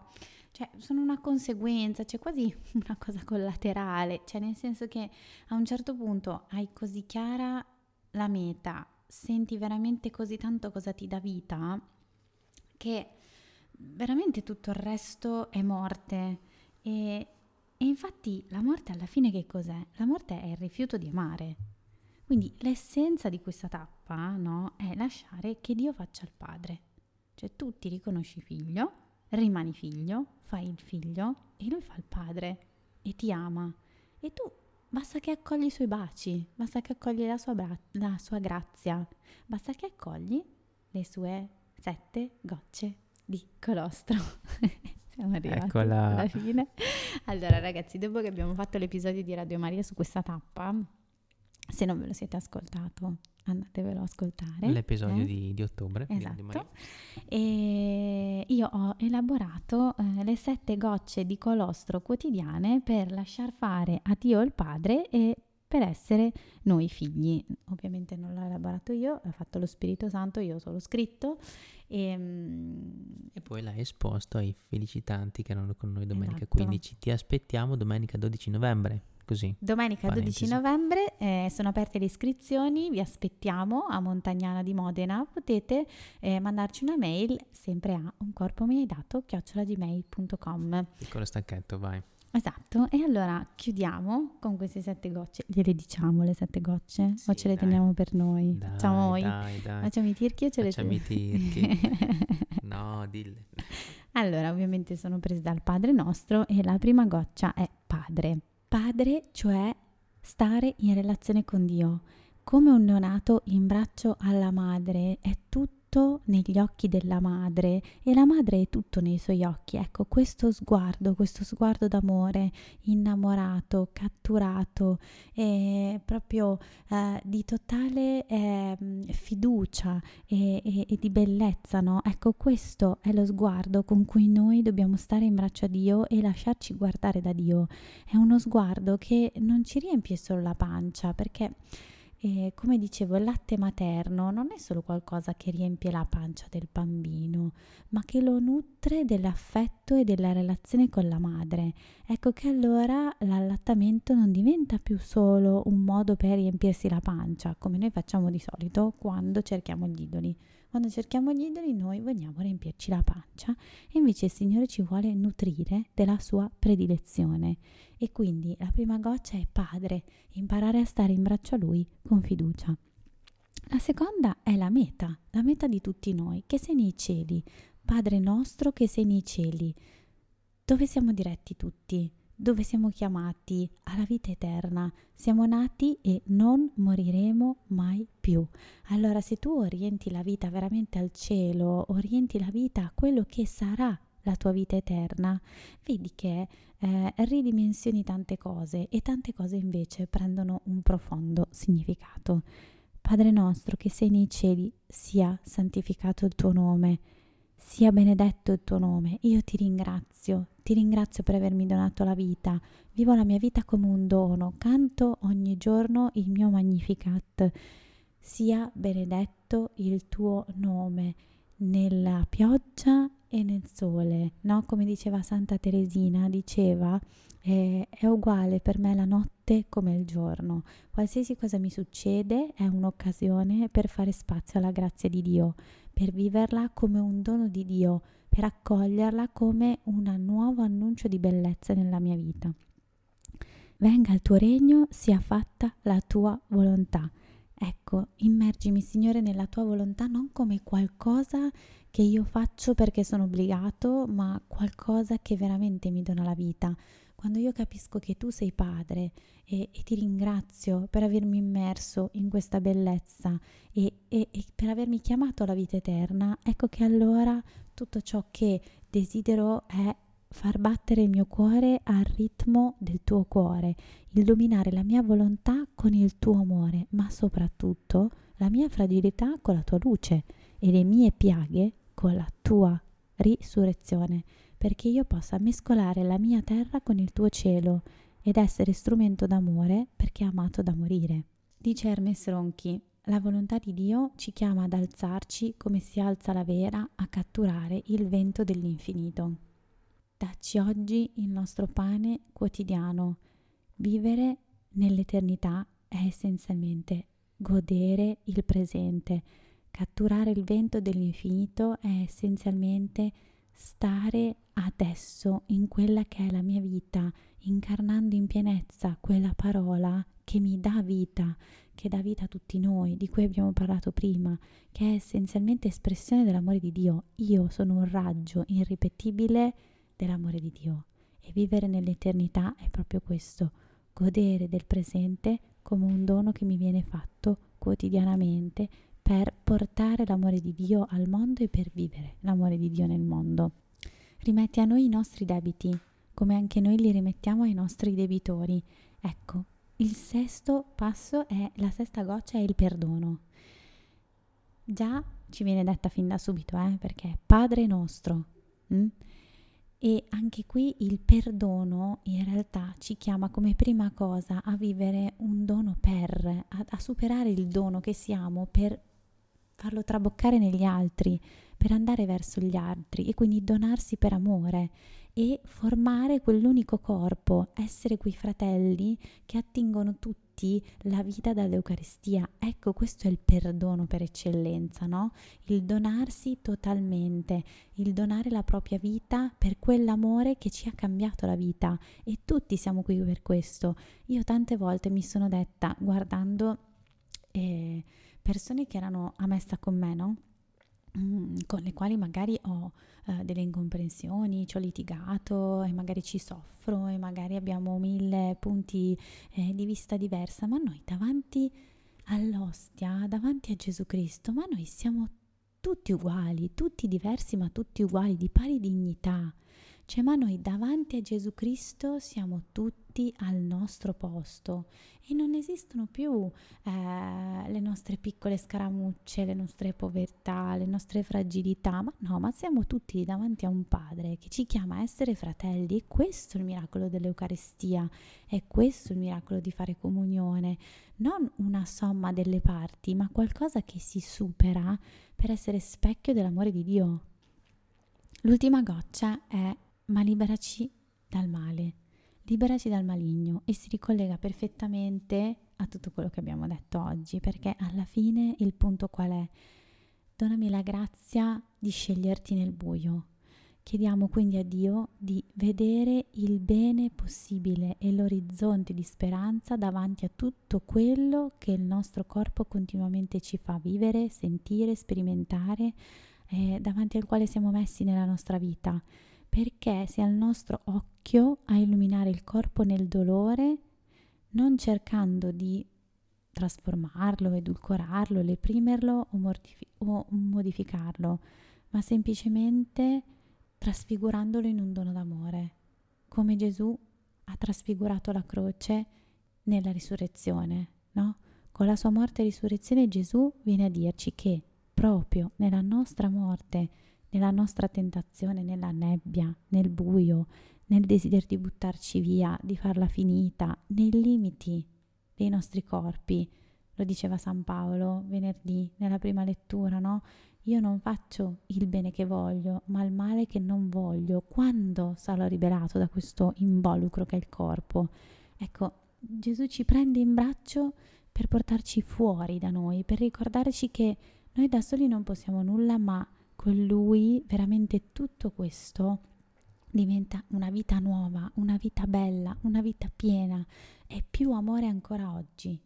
cioè, sono una conseguenza, cioè quasi una cosa collaterale, cioè nel senso che a un certo punto hai così chiara la meta, senti veramente così tanto cosa ti dà vita, che veramente tutto il resto è morte. E, e infatti la morte alla fine che cos'è? La morte è il rifiuto di amare. Quindi l'essenza di questa tappa no, è lasciare che Dio faccia il padre. Cioè tu ti riconosci figlio, rimani figlio, fai il figlio e lui fa il padre e ti ama. E tu basta che accogli i suoi baci, basta che accogli la sua, bra- la sua grazia, basta che accogli le sue sette gocce di colostro. Siamo arrivati Eccola. alla fine. Allora ragazzi, dopo che abbiamo fatto l'episodio di Radio Maria su questa tappa, se non ve lo siete ascoltato, andatevelo a ascoltare. L'episodio eh? di, di, ottobre. Esatto. E io ho elaborato eh, le sette gocce di colostro quotidiane per lasciar fare a Dio il Padre e per essere noi figli. Ovviamente non l'ho elaborato io, l'ha fatto lo Spirito Santo, io ho solo scritto. E, ehm, e poi l'hai esposto ai felicitanti che erano con noi domenica esatto. 15. Ti aspettiamo domenica 12 novembre. Così. Domenica Parentesi. 12 novembre eh, sono aperte le iscrizioni, vi aspettiamo a Montagnana di Modena, potete eh, mandarci una mail sempre a un corpo mi hai dato chiocciolagmail.com. Piccolo stacchetto, vai. Esatto, e allora chiudiamo con queste sette gocce. Gliele diciamo le sette gocce? Sì, o ce le dai. teniamo per noi? Dai, Facciamo dai, dai. Facciamo i tirchi o ce Facciamo le teniamo? Facciamo i tirchi. no, dille. Allora, ovviamente sono prese dal Padre nostro e la prima goccia è Padre. Padre, cioè stare in relazione con Dio. Come un neonato in braccio alla madre è tutto tutto negli occhi della madre e la madre è tutto nei suoi occhi. Ecco, questo sguardo, questo sguardo d'amore, innamorato, catturato, proprio eh, di totale eh, fiducia e, e, e, di bellezza, no? Ecco, questo è lo sguardo con cui noi dobbiamo stare in braccio a Dio e lasciarci guardare da Dio. È uno sguardo che non ci riempie solo la pancia, perché e come dicevo, il latte materno non è solo qualcosa che riempie la pancia del bambino, ma che lo nutre dell'affetto e della relazione con la madre. Ecco che allora l'allattamento non diventa più solo un modo per riempirsi la pancia, come noi facciamo di solito quando cerchiamo gli idoli. Quando cerchiamo gli idoli noi vogliamo riempirci la pancia e invece il Signore ci vuole nutrire della sua predilezione. E quindi la prima goccia è Padre, imparare a stare in braccio a Lui con fiducia. La seconda è la meta, la meta di tutti noi, che sei nei cieli. Padre nostro che sei nei cieli. Dove siamo diretti tutti? Dove siamo chiamati alla vita eterna. Siamo nati e non moriremo mai più. Allora se tu orienti la vita veramente al cielo, orienti la vita a quello che sarà la tua vita eterna, vedi che eh, ridimensioni tante cose e tante cose invece prendono un profondo significato. Padre nostro che sei nei cieli, sia santificato il tuo nome sia benedetto il tuo nome. Io ti ringrazio, ti ringrazio per avermi donato la vita. Vivo la mia vita come un dono, canto ogni giorno il mio magnificat. Sia benedetto il tuo nome nella pioggia e nel sole, no? Come diceva Santa Teresina, diceva eh, è uguale per me la notte come il giorno. Qualsiasi cosa mi succede è un'occasione per fare spazio alla grazia di Dio per viverla come un dono di Dio, per accoglierla come un nuovo annuncio di bellezza nella mia vita. Venga il tuo regno, sia fatta la tua volontà. Ecco, immergimi Signore nella tua volontà non come qualcosa che io faccio perché sono obbligato, ma qualcosa che veramente mi dona la vita, quando io capisco che tu sei padre e, e ti ringrazio per avermi immerso in questa bellezza e, e, e per avermi chiamato alla vita eterna, ecco che allora tutto ciò che desidero è far battere il mio cuore al ritmo del tuo cuore, illuminare la mia volontà con il tuo amore, ma soprattutto la mia fragilità con la tua luce e le mie piaghe con la tua risurrezione perché io possa mescolare la mia terra con il tuo cielo ed essere strumento d'amore perché amato da morire. Dice Hermes Ronchi, la volontà di Dio ci chiama ad alzarci come si alza la vera a catturare il vento dell'infinito. Dacci oggi il nostro pane quotidiano. Vivere nell'eternità è essenzialmente godere il presente. Catturare il vento dell'infinito è essenzialmente stare adesso in quella che è la mia vita, incarnando in pienezza quella parola che mi dà vita, che dà vita a tutti noi, di cui abbiamo parlato prima, che è essenzialmente espressione dell'amore di Dio. Io sono un raggio irripetibile dell'amore di Dio e vivere nell'eternità è proprio questo, godere del presente come un dono che mi viene fatto quotidianamente per portare l'amore di Dio al mondo e per vivere l'amore di Dio nel mondo. Rimetti a noi i nostri debiti, come anche noi li rimettiamo ai nostri debitori. Ecco, il sesto passo è la sesta goccia è il perdono. Già ci viene detta fin da subito, eh, perché è Padre nostro. Hm? E anche qui il perdono in realtà ci chiama come prima cosa a vivere un dono per, a, a superare il dono che siamo per farlo traboccare negli altri, per andare verso gli altri e quindi donarsi per amore e formare quell'unico corpo, essere quei fratelli che attingono tutti la vita dall'Eucaristia. Ecco, questo è il perdono per eccellenza, no? Il donarsi totalmente, il donare la propria vita per quell'amore che ci ha cambiato la vita e tutti siamo qui per questo. Io tante volte mi sono detta, guardando eh, persone che erano a messa con me, no? Mm, con le quali magari ho eh, delle incomprensioni, ci ho litigato e magari ci soffro e magari abbiamo mille punti eh, di vista diversa, ma noi davanti all'ostia, davanti a Gesù Cristo, ma noi siamo tutti uguali, tutti diversi ma tutti uguali, di pari dignità. Cioè, ma noi davanti a Gesù Cristo siamo tutti al nostro posto e non esistono più eh, le nostre piccole scaramucce, le nostre povertà, le nostre fragilità, ma no, ma siamo tutti davanti a un Padre che ci chiama a essere fratelli e questo è il miracolo dell'Eucaristia, è questo il miracolo di fare comunione, non una somma delle parti, ma qualcosa che si supera per essere specchio dell'amore di Dio. L'ultima goccia è ma liberaci dal male, liberaci dal maligno e si ricollega perfettamente a tutto quello che abbiamo detto oggi, perché alla fine il punto qual è? Donami la grazia di sceglierti nel buio. Chiediamo quindi a Dio di vedere il bene possibile e l'orizzonte di speranza davanti a tutto quello che il nostro corpo continuamente ci fa vivere, sentire, sperimentare, eh, davanti al quale siamo messi nella nostra vita perché sia il nostro occhio a illuminare il corpo nel dolore, non cercando di trasformarlo, edulcorarlo, reprimerlo o, mortifi- o modificarlo, ma semplicemente trasfigurandolo in un dono d'amore, come Gesù ha trasfigurato la croce nella risurrezione, no? Con la sua morte e risurrezione Gesù viene a dirci che proprio nella nostra morte nella nostra tentazione, nella nebbia, nel buio, nel desiderio di buttarci via, di farla finita, nei limiti dei nostri corpi. Lo diceva San Paolo venerdì nella prima lettura, no? Io non faccio il bene che voglio, ma il male che non voglio. Quando sarò liberato da questo involucro che è il corpo? Ecco, Gesù ci prende in braccio per portarci fuori da noi, per ricordarci che noi da soli non possiamo nulla, ma con lui veramente tutto questo diventa una vita nuova, una vita bella, una vita piena e più amore ancora oggi.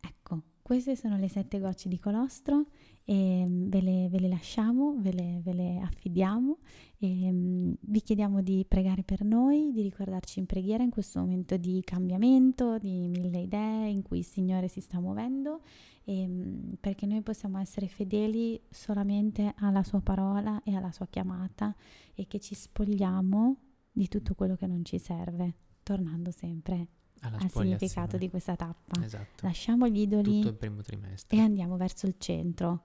Ecco, queste sono le sette gocce di colostro e mm, ve le, ve le lasciamo, ve le, ve le, affidiamo e um, vi chiediamo di pregare per noi, di ricordarci in preghiera in questo momento di cambiamento, di mille idee in cui il Signore si sta muovendo ehm, perché noi possiamo essere fedeli solamente alla sua parola e alla sua chiamata e che ci spogliamo di tutto quello che non ci serve, tornando sempre al significato di questa tappa. Esatto. Lasciamo gli idoli e andiamo verso il centro.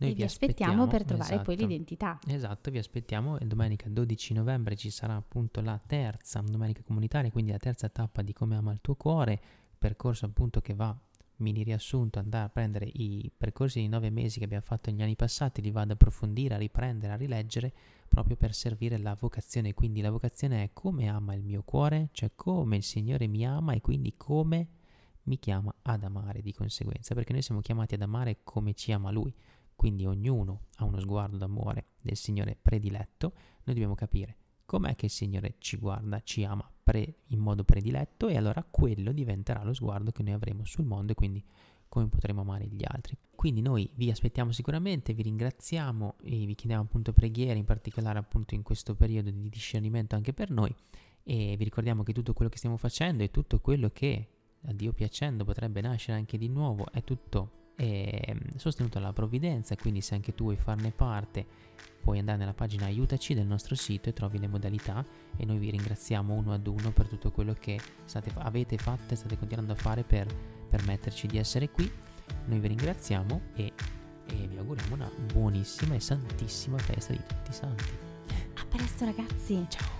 Noi e vi aspettiamo, aspettiamo per trovare esatto, poi l'identità. Esatto, vi aspettiamo. E domenica 12 novembre ci sarà appunto la terza domenica comunitaria, quindi la terza tappa di Come ama il tuo cuore, percorso appunto che va mini riassunto, andare a prendere i percorsi di nove mesi che abbiamo fatto negli anni passati, li vado ad approfondire, a riprendere, a rileggere, proprio per servire la vocazione. Quindi la vocazione è come ama il mio cuore, cioè come il Signore mi ama e quindi come mi chiama ad amare di conseguenza, perché noi siamo chiamati ad amare come ci ama Lui. Quindi ognuno ha uno sguardo d'amore del Signore prediletto, noi dobbiamo capire com'è che il Signore ci guarda, ci ama pre- in modo prediletto e allora quello diventerà lo sguardo che noi avremo sul mondo e quindi come potremo amare gli altri. Quindi noi vi aspettiamo sicuramente, vi ringraziamo e vi chiediamo appunto preghiere, in particolare appunto in questo periodo di discernimento anche per noi e vi ricordiamo che tutto quello che stiamo facendo e tutto quello che a Dio piacendo potrebbe nascere anche di nuovo è tutto eh, sostenuto dalla provvidenza, quindi se anche tu vuoi farne parte puoi andare nella pagina aiutaci del nostro sito e trovi le modalità e noi vi ringraziamo uno ad uno per tutto quello che state, avete fatto e state continuando a fare per permetterci di essere qui. Noi vi ringraziamo e, e vi auguriamo una buonissima e santissima festa di tutti i santi. A presto ragazzi! Ciao!